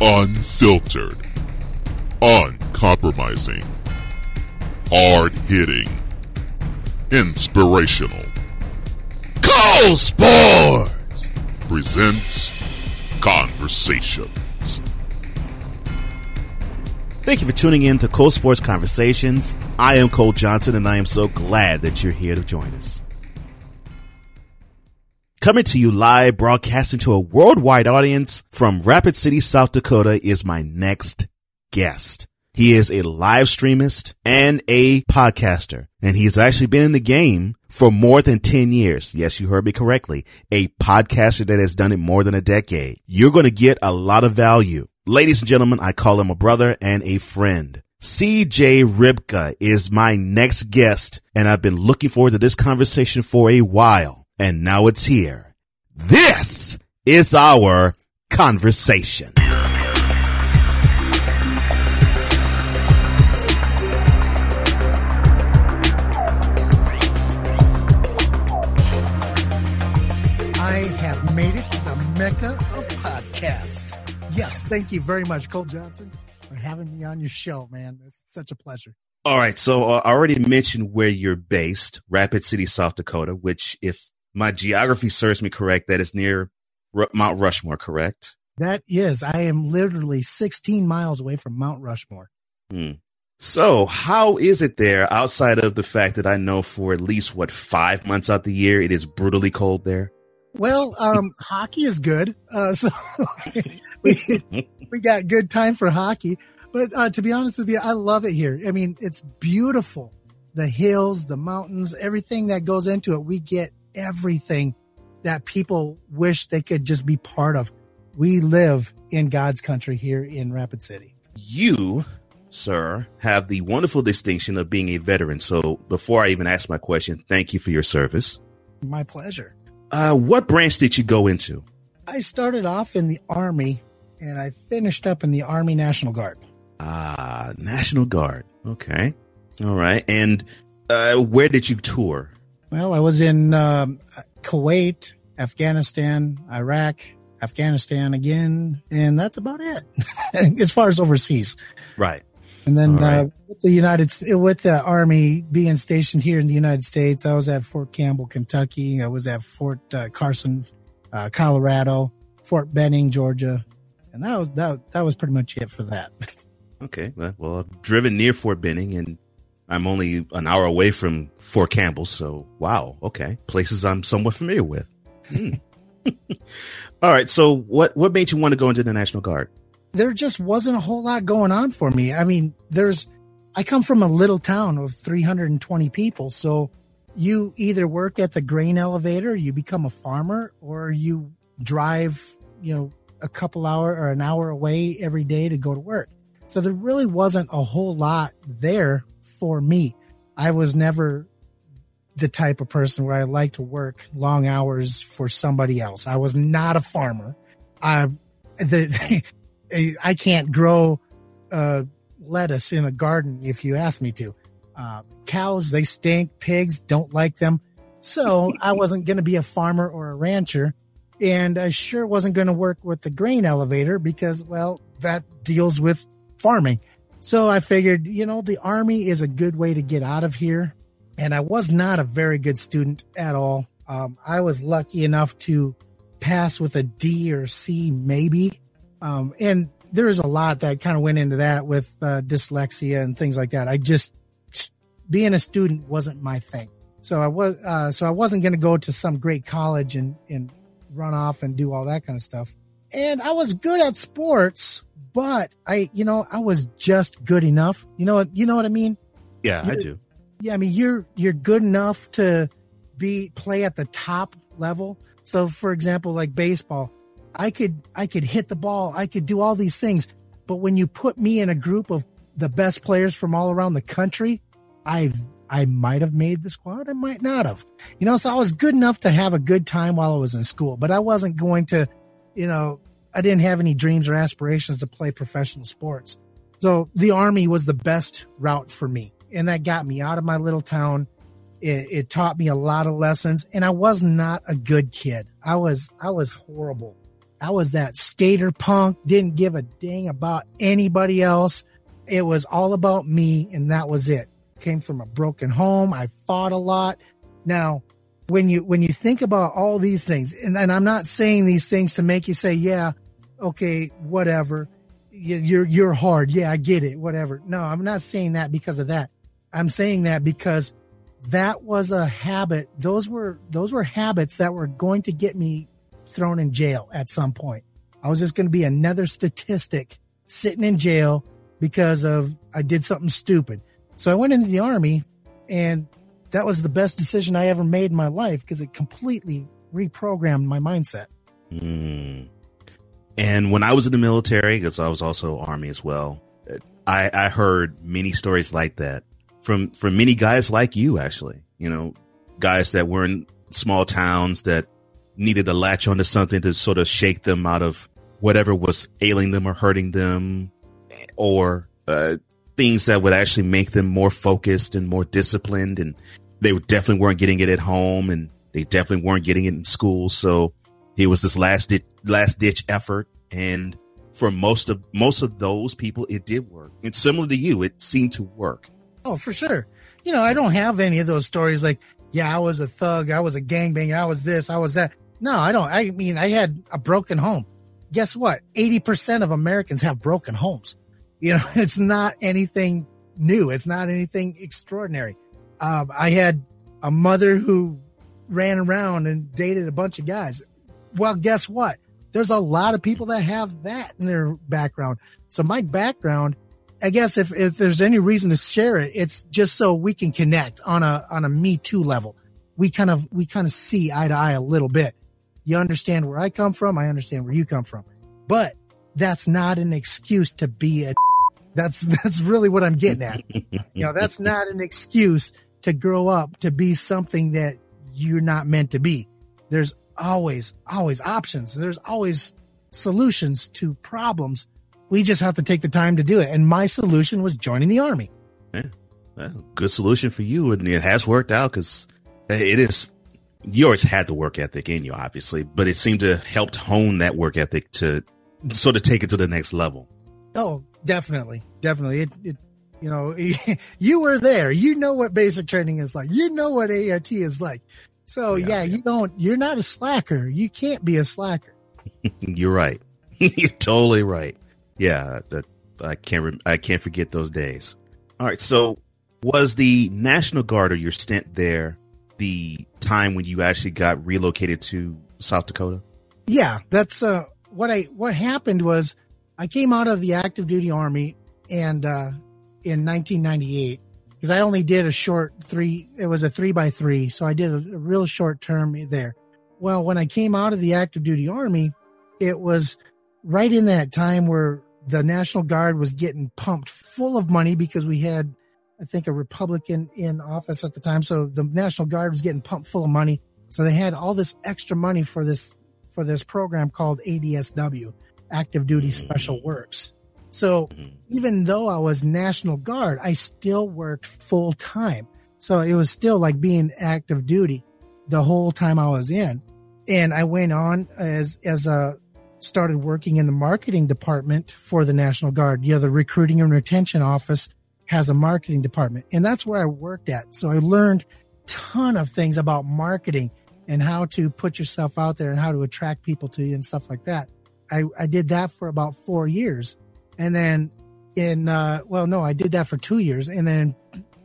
Unfiltered, uncompromising, hard hitting, inspirational. Cole Sportz presents Conversations. Thank you for tuning in to Cole Sportz Conversations. I am Cole Johnson, and I am so glad that you're here to join us. Coming to you live, broadcasting to a worldwide audience from Rapid City, South Dakota is my next guest. He is a live streamist and a podcaster, and he has actually been in the game for more than 10 years. Yes, you heard me correctly. A podcaster that has done it more than a decade. You're going to get a lot of value. Ladies and gentlemen, I call him a brother and a friend. CJ Ripka is my next guest, and I've been looking forward to this conversation for a while and now it's here. This is our conversation. I have made it to the mecca of podcasts. Yes, thank you very much, Cole Johnson, for having me on your show, man. It's such a pleasure. All right, so uh, I already mentioned where you're based, Rapid City, South Dakota, which, if my geography serves me correct, that is near R- Mount Rushmore, correct? That is. I am literally 16 miles away from Mount Rushmore. Hmm. So, how is it there outside of the fact that I know for at least what five months out the year it is brutally cold there? Well, um, hockey is good. Uh, so we, we got good time for hockey. But uh, to be honest with you, I love it here. I mean, it's beautiful. The hills, the mountains, everything that goes into it. We get everything that people wish they could just be part of. We live in God's country here in Rapid City. You, sir, have the wonderful distinction of being a veteran. So before I even ask my question, thank you for your service. My pleasure. Uh, what branch did you go into? I started off in the Army and I finished up in the Army National Guard. Ah, National Guard. Okay. All right. And uh, where did you tour? Well, I was in um, Kuwait, Afghanistan, Iraq, Afghanistan again, and that's about it as far as overseas. Right. And then right. uh, with the United with the Army being stationed here in the United States, I was at Fort Campbell, Kentucky. I was at Fort uh, Carson, uh, Colorado, Fort Benning, Georgia, and that was that. That was pretty much it for that. Okay. Well, well I've driven near Fort Benning and I'm only an hour away from Fort Campbell, so wow, okay, places I'm somewhat familiar with. Hmm. All right, so what what made you want to go into the National Guard? There just wasn't a whole lot going on for me. I mean, there's I come from a little town of 320 people, so you either work at the grain elevator, you become a farmer, or you drive, you know, a couple hour or an hour away every day to go to work. So there really wasn't a whole lot there for me. I was never the type of person where I like to work long hours for somebody else. I was not a farmer. I, the, I can't grow uh, lettuce in a garden if you ask me to. Uh, cows, they stink. Pigs, don't like them. So I wasn't going to be a farmer or a rancher. And I sure wasn't going to work with the grain elevator because, well, that deals with farming. So I figured, you know, the army is a good way to get out of here. And I was not a very good student at all. Um, I was lucky enough to pass with a D or C, maybe. Um, and there is a lot that kind of went into that with uh, dyslexia and things like that. I just being a student wasn't my thing. So I was uh, so I wasn't going to go to some great college and and run off and do all that kind of stuff. And I was good at sports, but I, you know, I was just good enough. You know, you know what I mean? Yeah, you're, I do. Yeah, I mean, you're you're good enough to be play at the top level. So, for example, like baseball, I could I could hit the ball, I could do all these things, but when you put me in a group of the best players from all around the country, I I might have made the squad, I might not have. You know, so I was good enough to have a good time while I was in school, but I wasn't going to, you know, I didn't have any dreams or aspirations to play professional sports. So the army was the best route for me. And that got me out of my little town. It, it, taught me a lot of lessons and I was not a good kid. I was, I was horrible. I was that skater punk, didn't give a dang about anybody else. It was all about me, and that was it. Came from a broken home. I fought a lot. Now, when you when you think about all these things, and, and I'm not saying these things to make you say, yeah, okay, whatever. You're you're hard. Yeah, I get it. Whatever. No, I'm not saying that because of that. I'm saying that because that was a habit. Those were those were habits that were going to get me thrown in jail at some point. I was just going to be another statistic sitting in jail because of I did something stupid. So I went into the army and that was the best decision I ever made in my life because it completely reprogrammed my mindset. Mm. And when I was in the military, because I was also army as well, I, I heard many stories like that from from many guys like you. Actually, you know, guys that were in small towns that needed to latch onto something to sort of shake them out of whatever was ailing them or hurting them, or uh, things that would actually make them more focused and more disciplined. And they definitely weren't getting it at home, and they definitely weren't getting it in school. So it was this last last ditch effort, and for most of most of those people, it did work. And similar to you, it seemed to work. Oh, for sure. You know, I don't have any of those stories like, yeah, I was a thug, I was a gangbanger, I was this, I was that. No, I don't. I mean, I had a broken home. Guess what? 80% of Americans have broken homes. You know, it's not anything new. It's not anything extraordinary. Um, I had a mother who ran around and dated a bunch of guys. Well, guess what? There's a lot of people that have that in their background. So my background, I guess if, if there's any reason to share it, it's just so we can connect on a, on a me too level. We kind of, we kind of see eye to eye a little bit. You understand where I come from. I understand where you come from, but that's not an excuse to be a. That's that's really what I'm getting at. you know, that's not an excuse to grow up to be something that you're not meant to be. There's always always options. There's always solutions to problems. We just have to take the time to do it. And my solution was joining the army. Yeah, well, good solution for you, and it has worked out because it is you always had the work ethic in you, obviously, but it seemed to help hone that work ethic to sort of take it to the next level. Oh, definitely, definitely. It, it you know, you were there. You know what basic training is like. You know what AIT is like. So yeah, yeah you don't. You're not a slacker. You can't be a slacker. you're right. you're totally right. Yeah, that I can't. I can't forget those days. All right. So, was the National Guard or your stint there the time when you actually got relocated to South Dakota? Yeah, that's uh, what I what happened was I came out of the active duty army and uh, in 1998 because I only did a short three. It was a three by three, so I did a, a real short term there. Well, when I came out of the active duty army, it was right in that time where the National Guard was getting pumped full of money because we had I think, a Republican in office at the time. So the National Guard was getting pumped full of money. So they had all this extra money for this for this program called ADSW, Active Duty hmm. Special Works. So mm-hmm. even though I was National Guard, I still worked full time. So it was still like being active duty the whole time I was in. And I went on as as a started working in the marketing department for the National Guard, you know, the recruiting and retention office has a marketing department and that's where I worked at. So I learned ton of things about marketing and how to put yourself out there and how to attract people to you and stuff like that. I, I did that for about four years. And then in, uh, well, no, I did that for two years. And then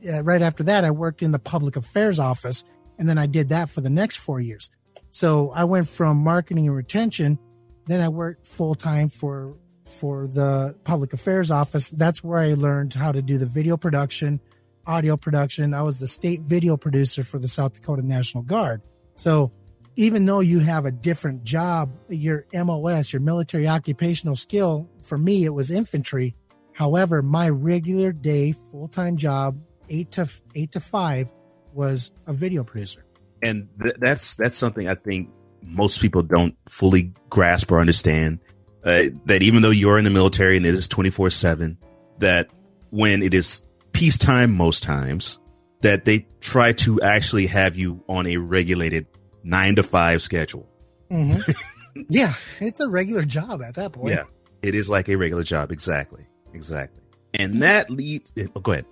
uh, right after that, I worked in the public affairs office. And then I did that for the next four years. So I went from marketing and retention. Then I worked full time for for the public affairs office. That's where I learned how to do the video production, audio production. I was the state video producer for the South Dakota National Guard. So even though you have a different job, your MOS, your military occupational skill, for me, it was infantry. However, my regular day full time job, eight to eight to five, was a video producer. And th- that's that's something I think most people don't fully grasp or understand uh, that even though you're in the military and it is 24 7, that when it is peacetime most times, that they try to actually have you on a regulated nine to five schedule. Mm-hmm. yeah, it's a regular job at that point. Yeah, it is like a regular job. Exactly. Exactly. And that leads. Oh, go ahead.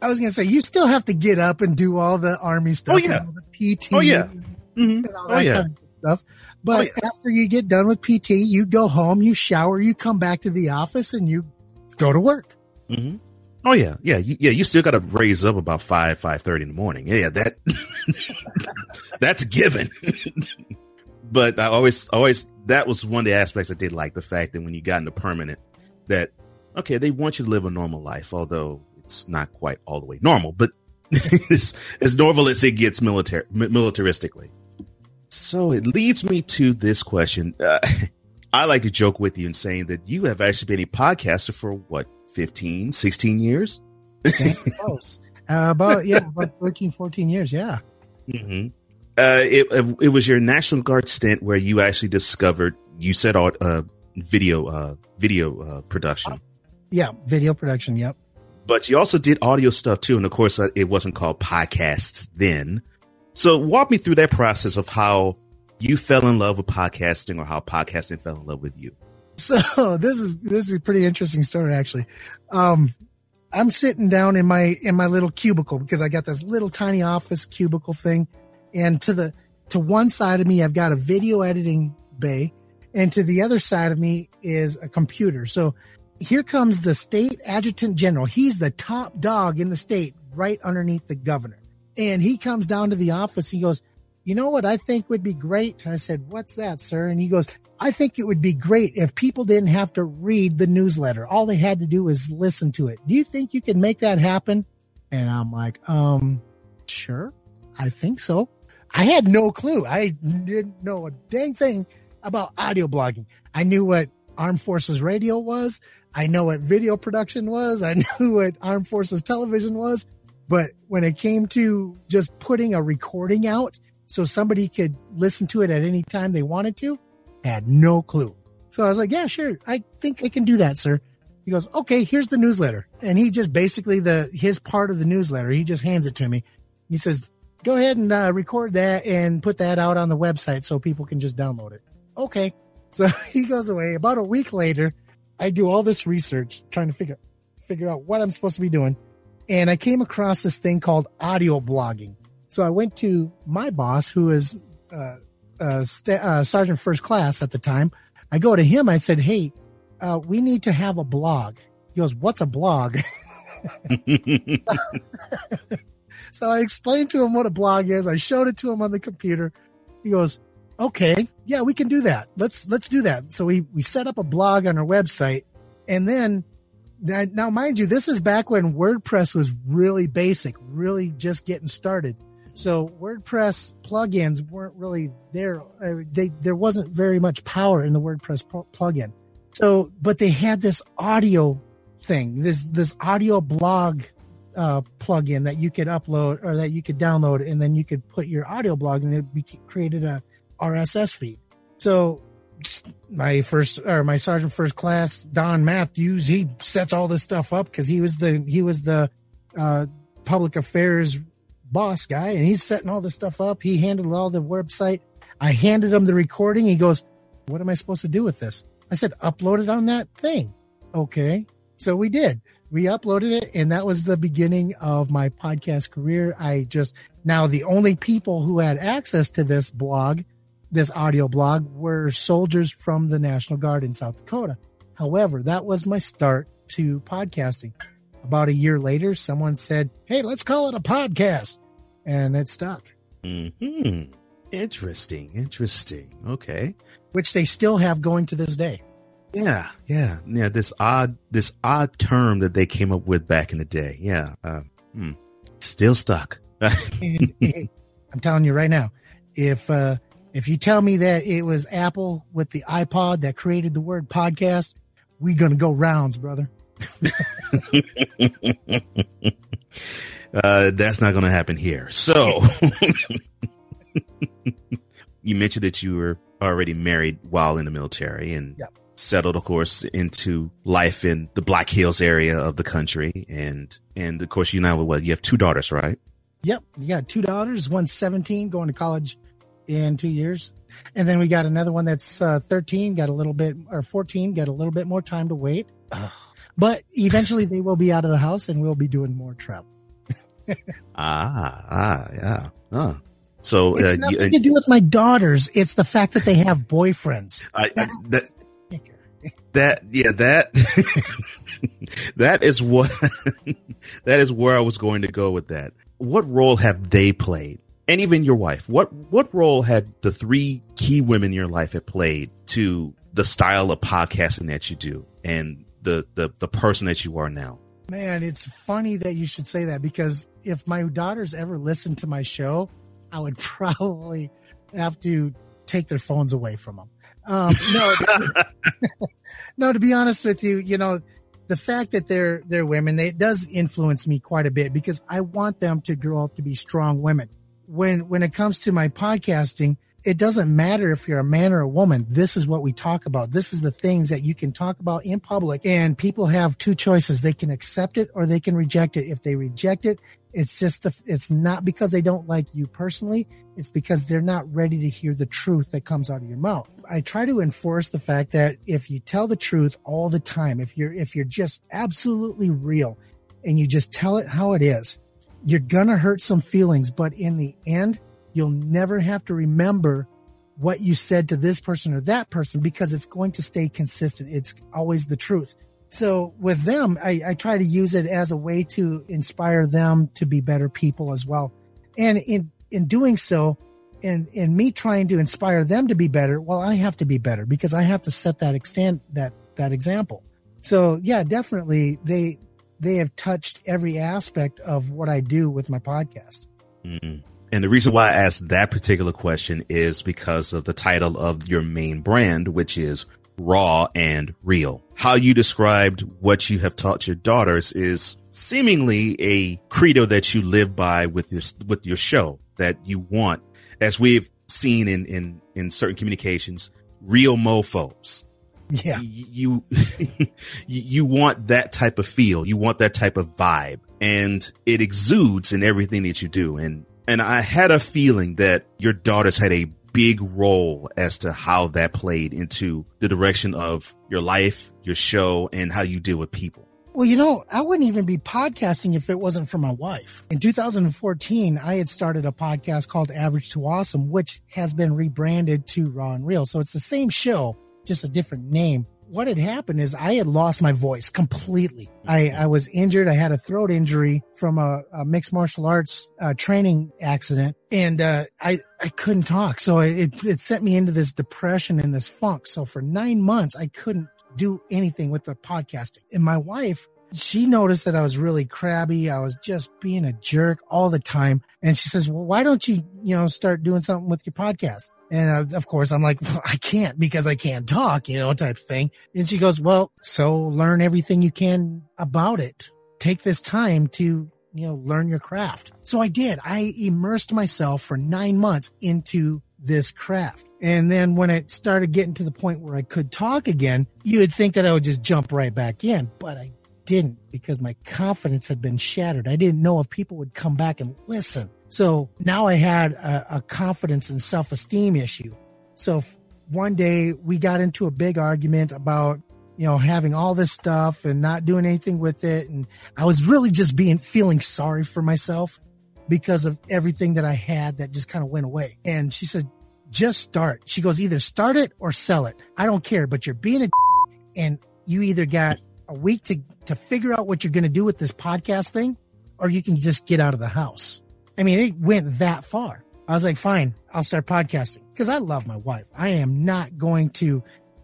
I was gonna say you still have to get up and do all the army stuff. Oh, yeah. all the PT. Oh, yeah. and all Oh, yeah. kind of stuff. But Oh, yeah. after you get done with PT, you go home, you shower, you come back to the office, and you go to work. hmm Oh yeah, yeah, yeah. You still got to raise up about five, five thirty in the morning. Yeah, that that's given. but I always, always that was one of the aspects I did like the fact that when you got into permanent, that okay, they want you to live a normal life, although it's not quite all the way normal, but it's as normal as it gets military militaristically. So it leads me to this question. Uh, I like to joke with you and saying that you have actually been a podcaster for what 15, 16 years. Close. Uh, about yeah, about 13, 14 years. Yeah. Mm-hmm. Uh, it, it was your National Guard stint where you actually discovered you said uh, video, uh, video, uh, production, Yeah. Video production. Yep. but you also did audio stuff too. And of course, uh, it wasn't called podcasts then. So walk me through that process of how you fell in love with podcasting or how podcasting fell in love with you. So this is this is a pretty interesting story actually. Um I'm sitting down in my in my little cubicle because I got this little tiny office cubicle thing and to the to one side of me I've got a video editing bay and to the other side of me is a computer. So here comes the state adjutant general. He's the top dog in the state right underneath the governor. And he comes down to the office. He goes, you know what I think would be great? I said, what's that, sir? And he goes, I think it would be great if people didn't have to read the newsletter. All they had to do was listen to it. Do you think you can make that happen? And I'm like, um, sure. I think so. I had no clue. I didn't know a dang thing about audio blogging. I knew what Armed Forces Radio was. I know what video production was. I knew what Armed Forces Television was. But when it came to just putting a recording out so somebody could listen to it at any time they wanted to, I had no clue. So I was like, yeah, sure. I think I can do that, sir. He goes, okay, here's the newsletter. And he just basically the, his part of the newsletter, he just hands it to me. He says, go ahead and uh, record that and put that out on the website so people can just download it. Okay. So he goes away. About a week later, I do all this research trying to figure figure out what I'm supposed to be doing. And I came across this thing called audio blogging. So I went to my boss, who is uh, uh, st- uh, Sergeant First Class at the time. I go to him. I said, "Hey, uh, we need to have a blog." He goes, "What's a blog?" so I explained to him what a blog is. I showed it to him on the computer. He goes, "Okay, yeah, we can do that. Let's let's do that." So we we set up a blog on our website, and then now, mind you, this is back when WordPress was really basic, really just getting started. So WordPress plugins weren't really there. They there wasn't very much power in the WordPress pl- plugin. So, but they had this audio thing, this this audio blog uh, plugin that you could upload or that you could download, and then you could put your audio blogs, and it created a RSS feed. So my first or my sergeant first class don matthews he sets all this stuff up because he was the he was the uh public affairs boss guy and he's setting all this stuff up. He handled all the website. I handed him the recording. He goes what am i supposed to do with this? I said upload it on that thing. Okay. So we did. We uploaded it and that was the beginning of my podcast career. I just now the only people who had access to this blog this audio blog were soldiers from the National Guard in South Dakota. However, that was my start to podcasting. About a year later, someone said, Hey, let's call it a podcast. And it stuck, hmm Interesting. Interesting. Okay. which they still have going to this day. Yeah. Yeah. Yeah. This odd, this odd term that they came up with back in the day. Yeah. Uh, hmm. Still stuck. I'm telling you right now, if uh, if you tell me that it was Apple with the iPod that created the word podcast, we gonna go rounds, brother. uh, that's not going to happen here. So, you mentioned that you were already married while in the military and Yep. settled, of course, into life in the Black Hills area of the country. And, and of course, you now, what, you have two daughters, right? Yep, you got two daughters. One's 17, going to college in two years. And then we got another one that's uh, 13, got a little bit, or 14, got a little bit more time to wait. But eventually they will be out of the house and we'll be doing more travel. ah, ah, yeah. Huh. So It's uh, nothing you, to do with my daughters. It's the fact that they have boyfriends. I, I, that that yeah that that is what that is where I was going to go with that. What role have they played? And even your wife. What what role have the three key women in your life have played to the style of podcasting that you do and the the the person that you are now? Man, it's funny that you should say that because if my daughters ever listened to my show, I would probably have to take their phones away from them. Um, no, no, to be honest with you, you know, the fact that they're they're women, it does influence me quite a bit because I want them to grow up to be strong women. When when it comes to my podcasting, it doesn't matter if you're a man or a woman. This is what we talk about. This is the things that you can talk about in public and people have two choices. They can accept it or they can reject it. If they reject it, it's just the, it's not because they don't like you personally. It's because they're not ready to hear the truth that comes out of your mouth. I try to enforce the fact that if you tell the truth all the time, if you're, if you're just absolutely real and you just tell it how it is, you're going to hurt some feelings, but in the end, you'll never have to remember what you said to this person or that person because it's going to stay consistent. It's always the truth. So with them, I, I try to use it as a way to inspire them to be better people as well. And in, in doing so, and in me trying to inspire them to be better, well, I have to be better because I have to set that extent that that example. So yeah, definitely they they have touched every aspect of what I do with my podcast. Mm. And the reason why I asked that particular question is because of the title of your main brand, which is raw and real. How you described what you have taught your daughters is seemingly a credo that you live by with your, with your show that you want, as we've seen in, in, in certain communications, real mofos. Yeah. You, you want that type of feel. You want that type of vibe and it exudes in everything that you do. And, and I had a feeling that your daughters had a big role as to how that played into the direction of your life, your show, and how you deal with people. Well, you know, I wouldn't even be podcasting if it wasn't for my wife. In 2014, I had started a podcast called Average to Awesome, which has been rebranded to Raw and Real. So it's the same show, just a different name. What had happened is I had lost my voice completely. I, I was injured. I had a throat injury from a, a mixed martial arts uh, training accident, and uh, I I couldn't talk. So it it sent me into this depression and this funk. So for nine months, I couldn't do anything with the podcasting. And my wife, she noticed that I was really crabby. I was just being a jerk all the time. And she says, well, why don't you, you know, start doing something with your podcast? And uh, of course, I'm like, well, I can't because I can't talk, you know, type thing. And she goes, well, so learn everything you can about it. Take this time to, you know, learn your craft. So I did. I immersed myself for nine months into this craft. And then when it started getting to the point where I could talk again, you would think that I would just jump right back in, but I didn't because my confidence had been shattered. I didn't know if people would come back and listen. So now I had a, a confidence and self esteem issue. So one day we got into a big argument about, you know, having all this stuff and not doing anything with it. And I was really just being feeling sorry for myself because of everything that I had that just kind of went away. And she said, just start. She goes, either start it or sell it. I don't care, but you're being a and you either got a week to, to figure out what you're going to do with this podcast thing, or you can just get out of the house. I mean, it went that far. I was like, fine, I'll start podcasting because I love my wife. I am not going to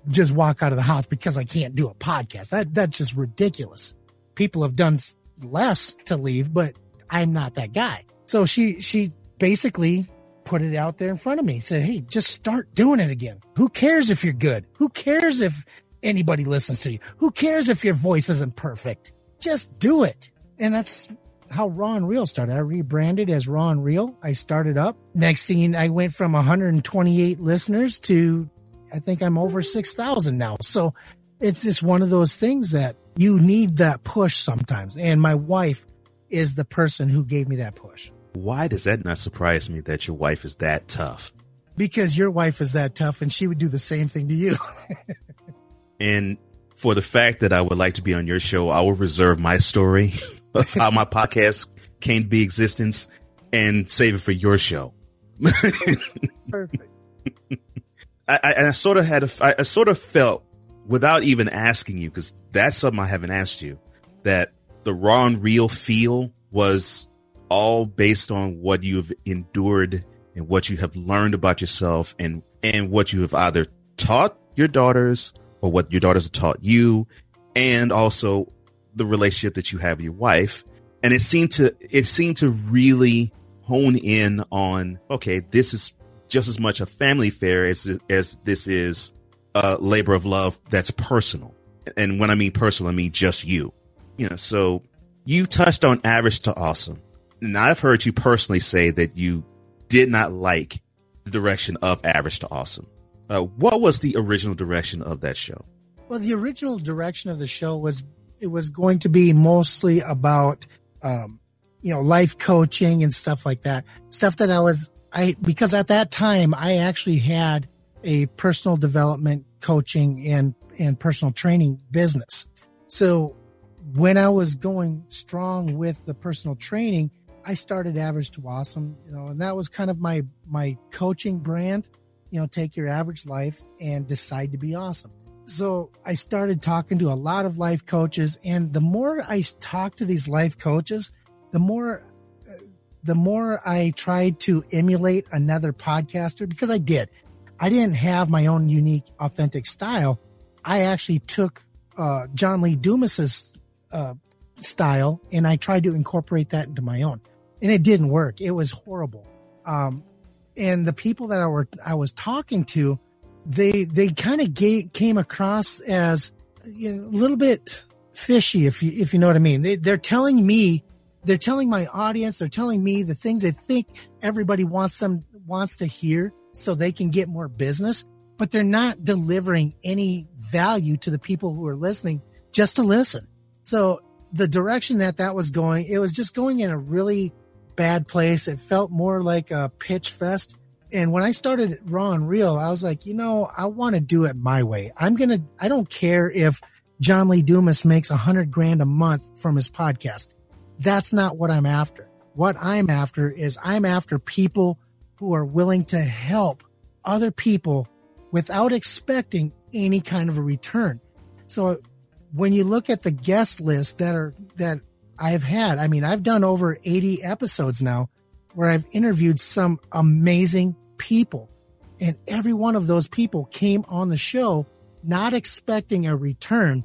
just walk out of the house because I can't do a podcast. That, that's just ridiculous. People have done less to leave, but I'm not that guy. So she, she basically put it out there in front of me, said, Hey, just start doing it again. Who cares if you're good? Who cares if anybody listens to you? Who cares if your voice isn't perfect? Just do it. And that's how Raw and Real started. I rebranded as Raw and Real. I started up. Next thing I went from 128 listeners to I think I'm over 6,000 now. So it's just one of those things that you need that push sometimes. And my wife is the person who gave me that push. Why does that not surprise me that your wife is that tough? because your wife is that tough and she would do the same thing to you. and for the fact that I would like to be on your show, I will reserve my story of how my podcast came to be existence and save it for your show. Perfect. I, I, I sort of had a, I, I sort of felt without even asking you because that's something I haven't asked you that the raw and real feel was all based on what you've endured and what you have learned about yourself and and what you have either taught your daughters or what your daughters have taught you and also the relationship that you have with your wife. And it seemed to it seemed to really hone in on okay this is just as much a family affair as as this is a labor of love that's personal. And when i mean personal i mean just you. You know so you touched on average to awesome. And i've heard you personally say that you did not like the direction of average to awesome uh, what was the original direction of that show? Well the original direction of the show was it was going to be mostly about um, you know life coaching and stuff like that. Stuff that i was i because at that time i actually had a personal development coaching and and personal training business. So when i was going strong with the personal training i started average to awesome you know and that was kind of my my coaching brand you know take your average life and decide to be awesome so I started talking to a lot of life coaches, and the more I talked to these life coaches, the more the more I tried to emulate another podcaster because I did. I didn't have my own unique, authentic style. I actually took uh, John Lee Dumas's uh, style and I tried to incorporate that into my own, and it didn't work. It was horrible. Um, and the people that I were I was talking to they they kind of came across as you know, a little bit fishy, if you if you know what I mean. They, they're telling me, they're telling my audience, they're telling me the things they think everybody wants them wants to hear, so they can get more business. But they're not delivering any value to the people who are listening just to listen. So the direction that that was going, it was just going in a really bad place. It felt more like a pitch fest and when I started Raw and Real, I was like, you know, I want to do it my way. I'm going to, I don't care if John Lee Dumas makes a hundred grand a month from his podcast. That's not what I'm after. What I'm after is I'm after people who are willing to help other people without expecting any kind of a return. So when you look at the guest list that are, that I've had, I mean, I've done over 80 episodes now where I've interviewed some amazing people. And every one of those people came on the show not expecting a return,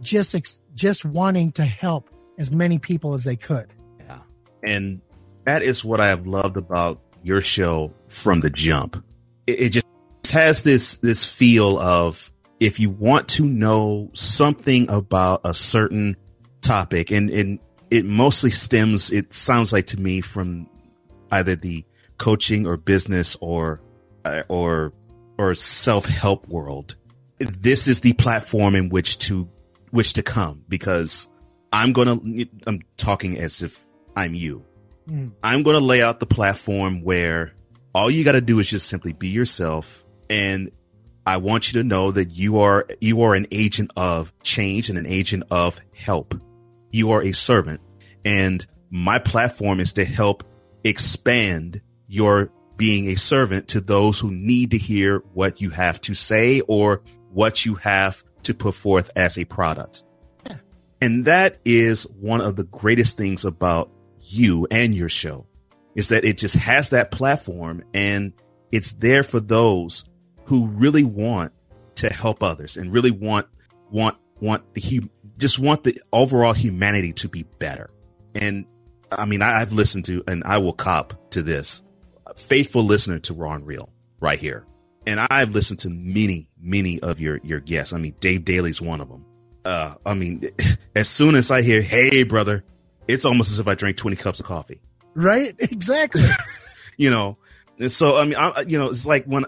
just ex- just wanting to help as many people as they could. Yeah. And that is what I have loved about your show from the jump. It, it just has this this feel of if you want to know something about a certain topic and and it mostly stems it sounds like to me from either the coaching or business or uh, or or self-help world. This is the platform in which to which to come because i'm gonna i'm talking as if i'm you. Mm. i'm gonna lay out the platform where all you gotta do is just simply be yourself and i want you to know that you are you are an agent of change and an agent of help you are a servant and my platform is to help expand your being a servant to those who need to hear what you have to say or what you have to put forth as a product. Yeah. And that is one of the greatest things about you and your show is that it just has that platform and it's there for those who really want to help others and really want, want, want the, just want the overall humanity to be better. And I mean, I, have listened to, and I will cop to this faithful listener to Raw and Real right here. And I've listened to many, many of your, your guests. I mean, Dave Daly's one of them. Uh, I mean, as soon as I hear, Hey, brother, it's almost as if I drank 20 cups of coffee. Right. Exactly. you know, and so, I mean, I, you know, it's like when,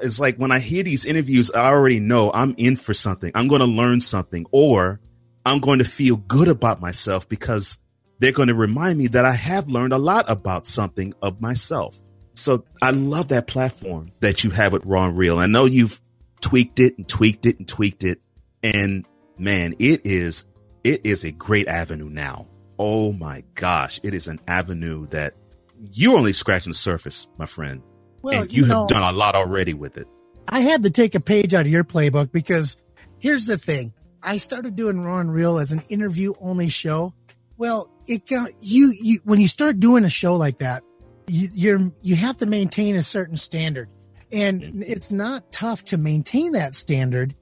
it's like when I hear these interviews, I already know I'm in for something. I'm going to learn something or I'm going to feel good about myself because they're going to remind me that I have learned a lot about something of myself. So I love that platform that you have with Raw and Real. I know you've tweaked it and tweaked it and tweaked it. And man, it is, it is a great avenue now. Oh my gosh. It is an avenue that you're only scratching the surface, my friend. Well, and you, you know, have done a lot already with it. I had to take a page out of your playbook because here's the thing. I started doing Raw and Real as an interview only show. Well, it got you, you, when you start doing a show like that, you, you're, you have to maintain a certain standard and it's not tough to maintain that standard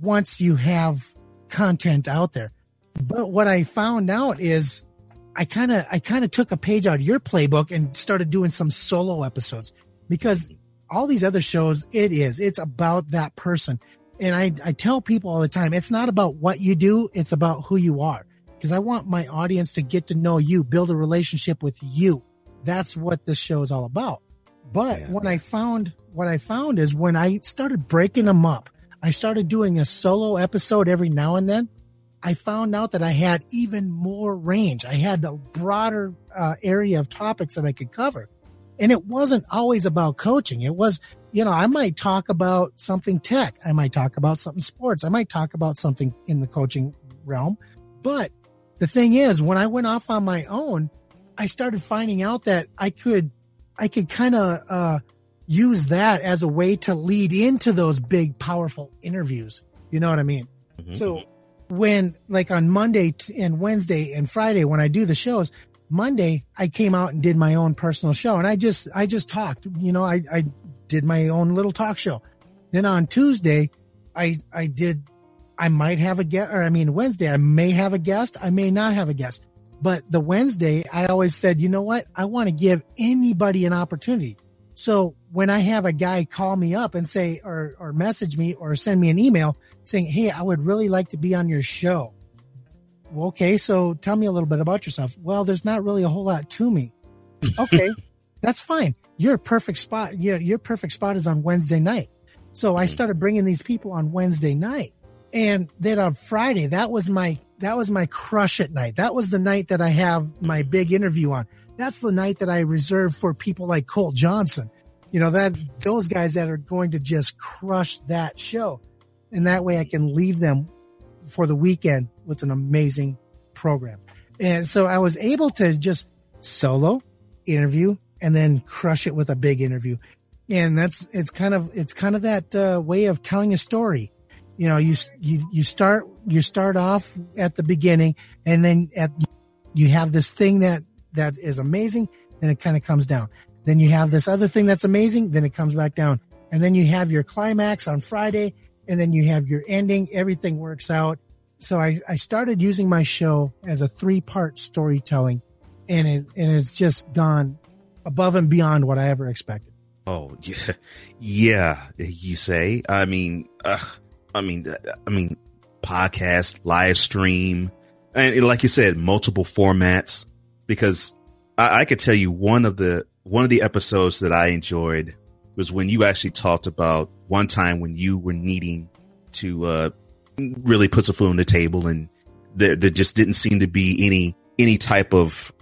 once you have content out there. But what I found out is I kind of, I kind of took a page out of your playbook and started doing some solo episodes because all these other shows, it is, it's about that person. And I, I tell people all the time, it's not about what you do. It's about who you are. Cause I want my audience to get to know you, build a relationship with you. That's what this show is all about. But yeah. when I found, what I found is when I started breaking them up, I started doing a solo episode every now and then. I found out that I had even more range. I had a broader uh, area of topics that I could cover. And it wasn't always about coaching. It was, you know, I might talk about something tech. I might talk about something sports. I might talk about something in the coaching realm. But the thing is, when I went off on my own, I started finding out that I could, I could kind of, uh, use that as a way to lead into those big, powerful interviews. You know what I mean? Mm-hmm. So when like on Monday and Wednesday and Friday, when I do the shows, Monday, I came out and did my own personal show and I just, I just talked, you know, I, I did my own little talk show. Then on Tuesday, I, I did, I might have a guest, or I mean, Wednesday, I may have a guest. I may not have a guest, but the Wednesday, I always said, you know what? I want to give anybody an opportunity. So when I have a guy call me up and say, or, or message me or send me an email saying, Hey, I would really like to be on your show well, okay, so tell me a little bit about yourself. Well, there's not really a whole lot to me. Okay, that's fine. Your perfect spot, your, your perfect spot is on Wednesday night. So I mm-hmm. started bringing these people on Wednesday night. And then on Friday, that was my, that was my crush at night. That was the night that I have my big interview on. That's the night that I reserve for people like Cole Johnson. You know, that those guys that are going to just crush that show. And that way I can leave them for the weekend with an amazing program. And so I was able to just solo interview and then crush it with a big interview. And that's, it's kind of, it's kind of that uh, way of telling a story. You know, you, you, you start, you start off at the beginning and then at, you have this thing that, that is amazing. Then it kind of comes down. Then you have this other thing that's amazing. Then it comes back down. And then you have your climax on Friday and then you have your ending. Everything works out so I, I started using my show as a three part storytelling and it and it's just gone above and beyond what I ever expected. Oh yeah, yeah. You say? I mean, uh, I mean, uh, I mean, podcast, live stream, and like you said, multiple formats. Because I, I could tell you one of the one of the episodes that I enjoyed was when you actually talked about one time when you were needing to uh, really put some food on the table and there, there just didn't seem to be any, any type of,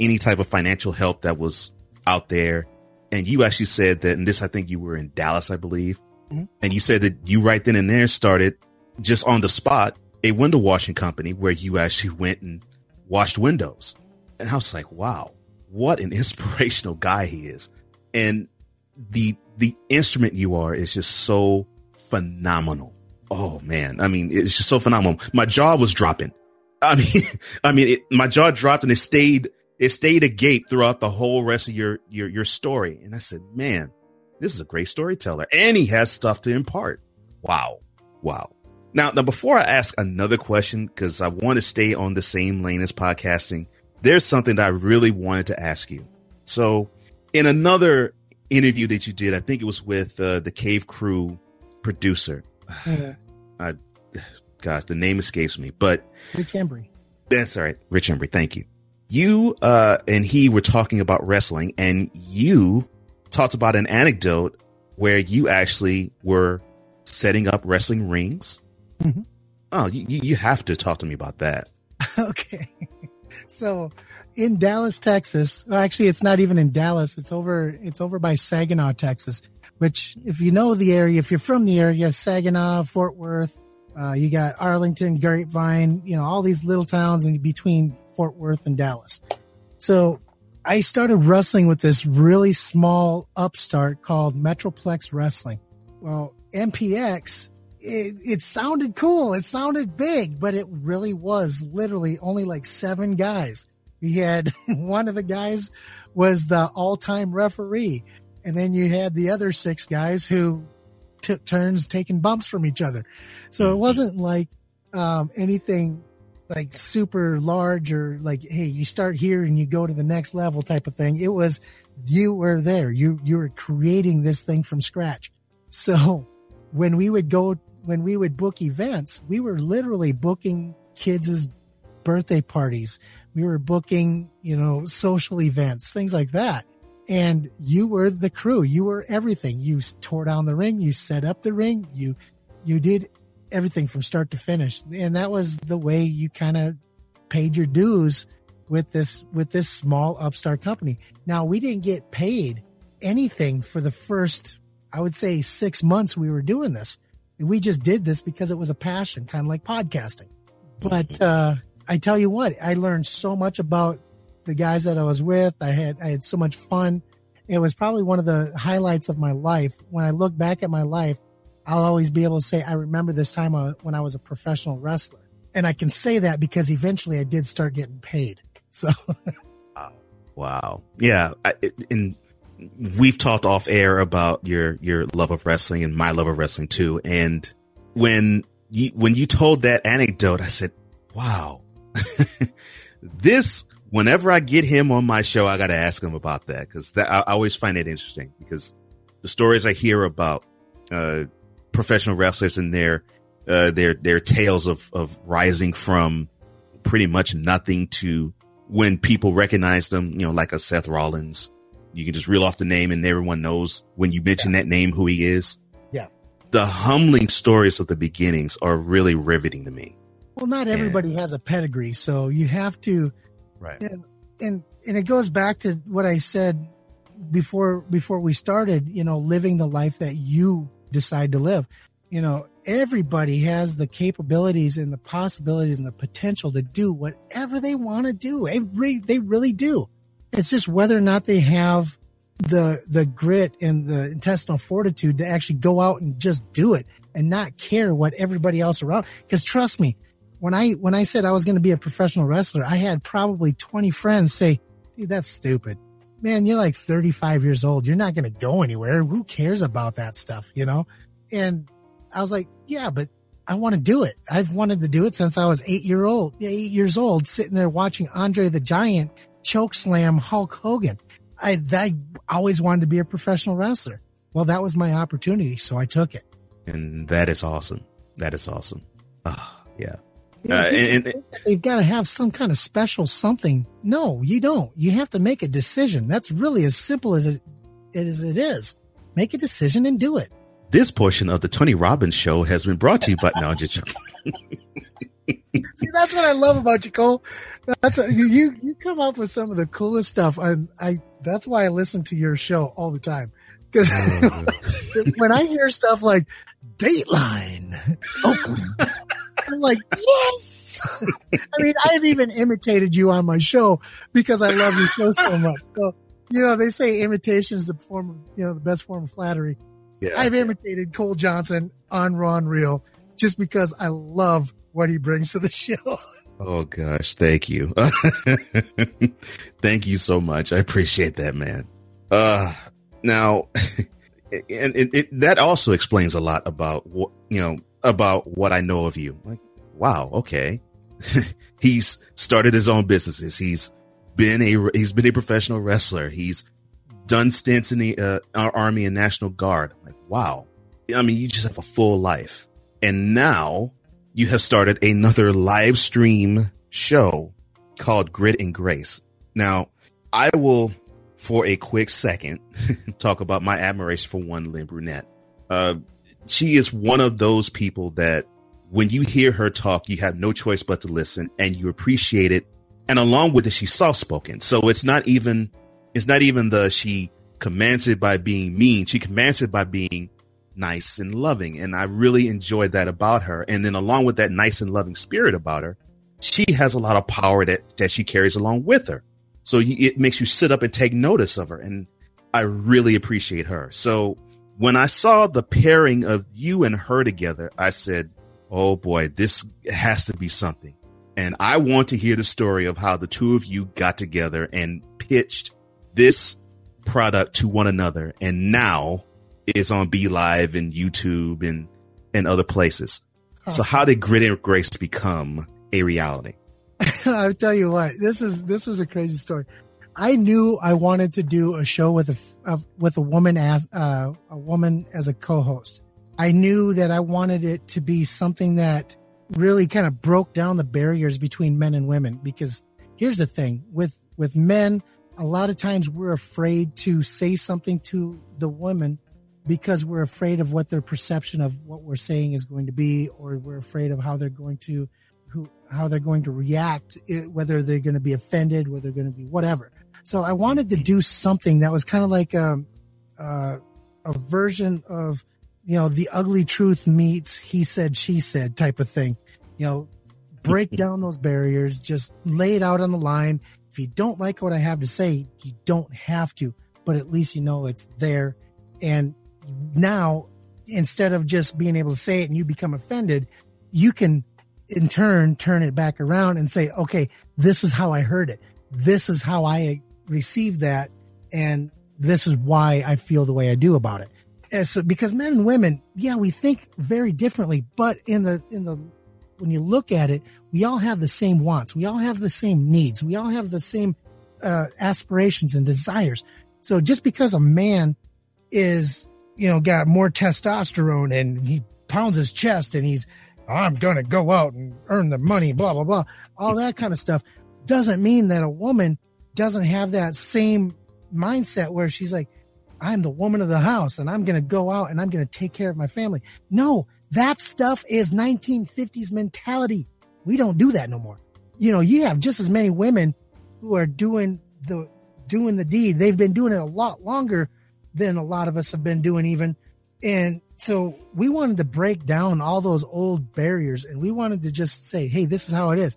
any type of financial help that was out there. And you actually said that, and this, I think you were in Dallas, I believe. Mm-hmm. And you said that you right then and there started just on the spot a window washing company where you actually went and washed windows. And I was like, wow, what an inspirational guy he is. And the, the instrument you are is just so phenomenal oh man, I mean, it's just so phenomenal. My jaw was dropping. I mean, I mean, it, my jaw dropped and it stayed, it stayed agape throughout the whole rest of your, your, your story. And I said, man, this is a great storyteller and he has stuff to impart. Wow. Wow. Now, now before I ask another question, cause I want to stay on the same lane as podcasting, there's something that I really wanted to ask you. So in another interview that you did, I think it was with uh, the Cave Crew producer. Yeah. I, gosh, the name escapes me, but Rich Embry. That's all right. Rich Embry. Thank you. You, uh, and he were talking about wrestling and you talked about an anecdote where you actually were setting up wrestling rings. Mm-hmm. Oh, you, you have to talk to me about that. okay. so in Dallas, Texas, well, actually, it's not even in Dallas. It's over. It's over by Saginaw, Texas. Which, if you know the area, if you're from the area, Saginaw, Fort Worth, uh, you got Arlington, Grapevine, you know, all these little towns in between Fort Worth and Dallas. So I started wrestling with this really small upstart called Metroplex Wrestling. Well, MPX, it, it sounded cool. It sounded big, but it really was literally only like seven guys. We had one of the guys was the all time referee. And then you had the other six guys who took turns taking bumps from each other. So it wasn't like um, anything like super large or like, hey, you start here and you go to the next level type of thing. It was you were there. You you were creating this thing from scratch. So when we would go when we would book events, we were literally booking kids' birthday parties. We were booking, you know, social events, things like that. And you were the crew. You were everything. You tore down the ring. You set up the ring. You, you did everything from start to finish. And that was the way you kind of paid your dues with this, with this small upstart company. Now we didn't get paid anything for the first, I would say six months we were doing this. We just did this because it was a passion, kind of like podcasting. But, uh, I tell you what, I learned so much about the guys that I was with. I had I had so much fun. It was probably one of the highlights of my life. When I look back at my life, I'll always be able to say I remember this time when I was a professional wrestler, and I can say that because eventually I did start getting paid. So, wow, wow, yeah, I, and we've talked off air about your your love of wrestling and my love of wrestling too. And when you when you told that anecdote, I said, "Wow, this whenever I get him on my show, I got to ask him about that because I, I, always find it interesting because the stories I hear about uh, professional wrestlers and their uh, their their tales of of rising from pretty much nothing to when people recognize them, you know, like a Seth Rollins, you can just reel off the name and everyone knows when you mention yeah. that name who he is. Yeah. The humbling stories of the beginnings are really riveting to me. Well, not everybody has a pedigree, so you have to Right. And, and and it goes back to what I said before before we started, you know, living the life that you decide to live. You know, everybody has the capabilities and the possibilities and the potential to do whatever they want to do. They, they really do. It's just whether or not they have the the grit and the intestinal fortitude to actually go out and just do it and not care what everybody else around. Because trust me, when I when I said I was going to be a professional wrestler, I had probably 20 friends say, "Dude, that's stupid." Man, you're like 35 years old. You're not going to go anywhere. Who cares about that stuff, you know? And I was like, "Yeah, but I want to do it. I've wanted to do it since I was 8 year old, 8 years old, sitting there watching Andre the Giant choke slam Hulk Hogan. I I always wanted to be a professional wrestler. Well, that was my opportunity, so I took it. And that is awesome. That is awesome. Ah, yeah. Uh, and, and, they've got to have some kind of special something. No, you don't. You have to make a decision. That's really as simple as it as it is. Make a decision and do it. This portion of the Tony Robbins Show has been brought to you by now. Just See, that's what I love about you, Cole. That's a, you. You come up with some of the coolest stuff, and I. That's why I listen to your show all the time. Because when I hear stuff like Dateline, Oakland, I'm like, yes. I mean, I've even imitated you on my show because I love your show so much. So, you know, they say imitation is the form of, you know, the best form of flattery. Yeah. I've imitated Cole Johnson on Raw & Real just because I love what he brings to the show. Oh gosh, thank you. thank you so much. I appreciate that, man. Uh now and it, it, that also explains a lot about what, you know, about what I know of you. Like, wow, okay. he's started his own businesses. He's been a he's been a professional wrestler. He's done stints in the uh, army and national guard. I'm like, wow. I mean, you just have a full life. And now you have started another live stream show called Grit and Grace. Now, I will, for a quick second, talk about my admiration for one Line Brunet. Uh, she is one of those people that when you hear her talk, you have no choice but to listen and you appreciate it And along with it, she's soft spoken. So it's not even, it's not even the she commands it by being mean. She commands it by being nice and loving. And I really enjoyed that about her. And then along with that nice and loving spirit about her, she has a lot of power that, that she carries along with her. So it makes you sit up and take notice of her. And I really appreciate her. So when I saw the pairing of you and her together, I said, Oh boy, this has to be something. And I want to hear the story of how the two of you got together and pitched this product to one another. And now is on BeLive and YouTube and, and other places. Huh. So how did Grit and Grace become a reality? I'll tell you what, this is, this was a crazy story. I knew I wanted to do a show with a, with a woman as, uh, a woman as a co-host. I knew that I wanted it to be something that really kind of broke down the barriers between men and women because here's the thing with with men a lot of times we're afraid to say something to the women because we're afraid of what their perception of what we're saying is going to be or we're afraid of how they're going to who how they're going to react whether they're going to be offended whether they're going to be whatever so i wanted to do something that was kind of like a, um, uh, a version of you know the ugly truth meets he said she said type of thing. You know break down those barriers just lay it out on the line. If you don't like what i have to say you don't have to but at least you know it's there. And now instead of just being able to say it and you become offended, you can in turn turn it back around and say, okay, this is how I heard it. This is how I received that. And this is why I feel the way I do about it. And so because men and women, yeah, we think very differently, but in the, in the, when you look at it, we all have the same wants. We all have the same needs. We all have the same uh, aspirations and desires. So just because a man is you know, got more testosterone and he pounds his chest and he's, I'm going to go out and earn the money, blah, blah, blah. All that kind of stuff doesn't mean that a woman doesn't have that same mindset where she's like, I'm the woman of the house and I'm going to go out and I'm going to take care of my family. No, that stuff is 1950s mentality. We don't do that no more. You know, you have just as many women who are doing the doing the deed. They've been doing it a lot longer than a lot of us have been doing even. And so we wanted to break down all those old barriers and we wanted to just say, hey, this is how it is.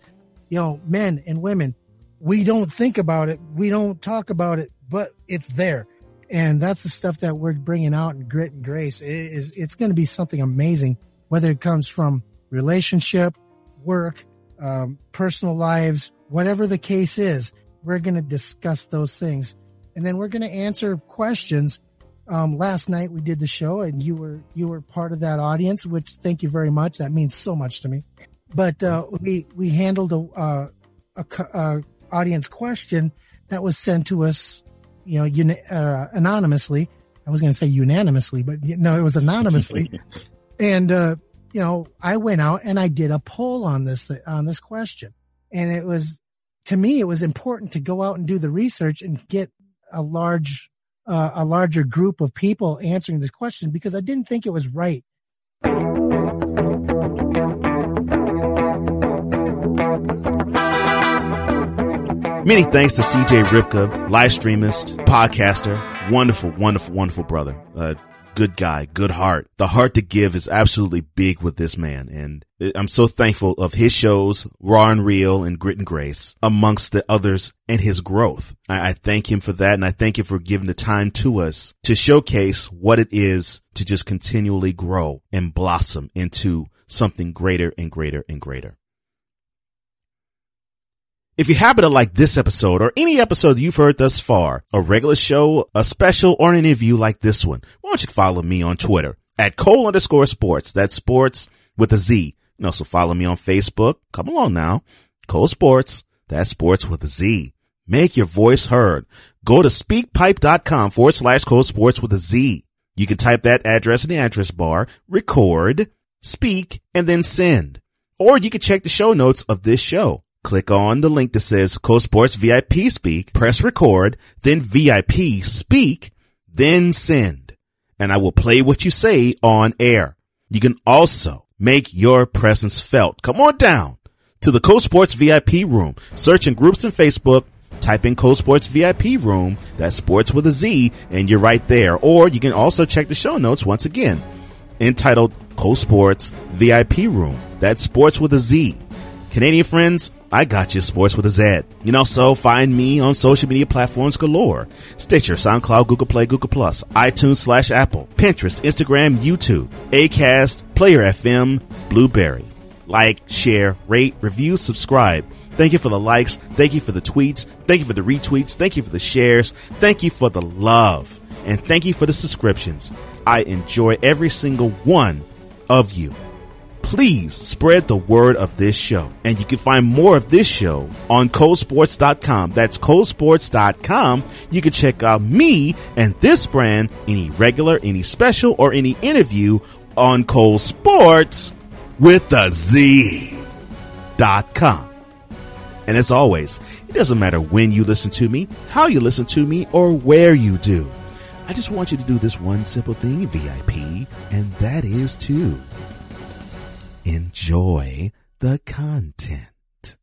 You know, men and women, we don't think about it, we don't talk about it, but it's there. And that's the stuff that we're bringing out in grit and grace. It is it's going to be something amazing, whether it comes from relationship, work, um, personal lives, whatever the case is. We're going to discuss those things and then we're going to answer questions. Um, last night we did the show, and you were you were part of that audience, which thank you very much. That means so much to me. But uh, we we handled a, uh, a, a, audience question that was sent to us, you know, uh, anonymously. I was going to say unanimously, but no, it was anonymously. and uh, you know, I went out and I did a poll on this on this question, and it was to me it was important to go out and do the research and get a large uh, a larger group of people answering this question because I didn't think it was right. Many thanks to CJ Ripka, live streamist, podcaster, wonderful, wonderful, wonderful brother. Uh, good guy, good heart. The heart to give is absolutely big with this man. And I'm so thankful of his shows, Raw and Real and Grit and Grace, amongst the others and his growth. I, I thank him for that. And I thank him for giving the time to us to showcase what it is to just continually grow and blossom into something greater and greater and greater. If you happen to like this episode or any episode you've heard thus far, a regular show, a special, or an interview like this one, why don't you follow me on Twitter at Cole underscore sports. That's sports with a Z. You also follow me on Facebook. Come along now. Cole Sportz. That's sports with a Z. Make your voice heard. Go to speakpipe.com forward slash Cole Sportz with a Z. You can type that address in the address bar, record, speak, and then send. Or you can check the show notes of this show Click on the link that says Cole Sportz VIP Speak, press record, then VIP Speak, then send. And I will play what you say on air. You can also make your presence felt. Come on down to the Cole Sportz VIP room. Search in groups in Facebook, type in Cole Sportz VIP room, that's sports with a Z, and you're right there. Or you can also check the show notes once again, entitled Cole Sportz VIP room, that's sports with a Z. Canadian friends, I got you sports with a Z. You know, so find me on social media platforms galore. Stitcher, SoundCloud, Google Play, Google Plus, iTunes slash Apple, Pinterest, Instagram, YouTube, Acast, Player FM, Blubrry. Like, share, rate, review, subscribe. Thank you for the likes. Thank you for the tweets. Thank you for the retweets. Thank you for the shares. Thank you for the love. And thank you for the subscriptions. I enjoy every single one of you please spread the word of this show. And you can find more of this show on colesportz.com. That's colesportz.com. You can check out me and this brand, any regular, any special, or any interview on Cole Sportz with the Z dot com. And as always, it doesn't matter when you listen to me, how you listen to me, or where you do. I just want you to do this one simple thing, VIP, and that is to enjoy the content.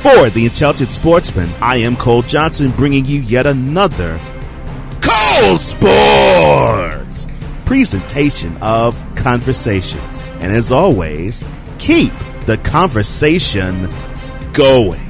For the Intelligent Sportsman, I am Cole Johnson bringing you yet another Cole Sportz presentation of conversations. And as always, keep the conversation going.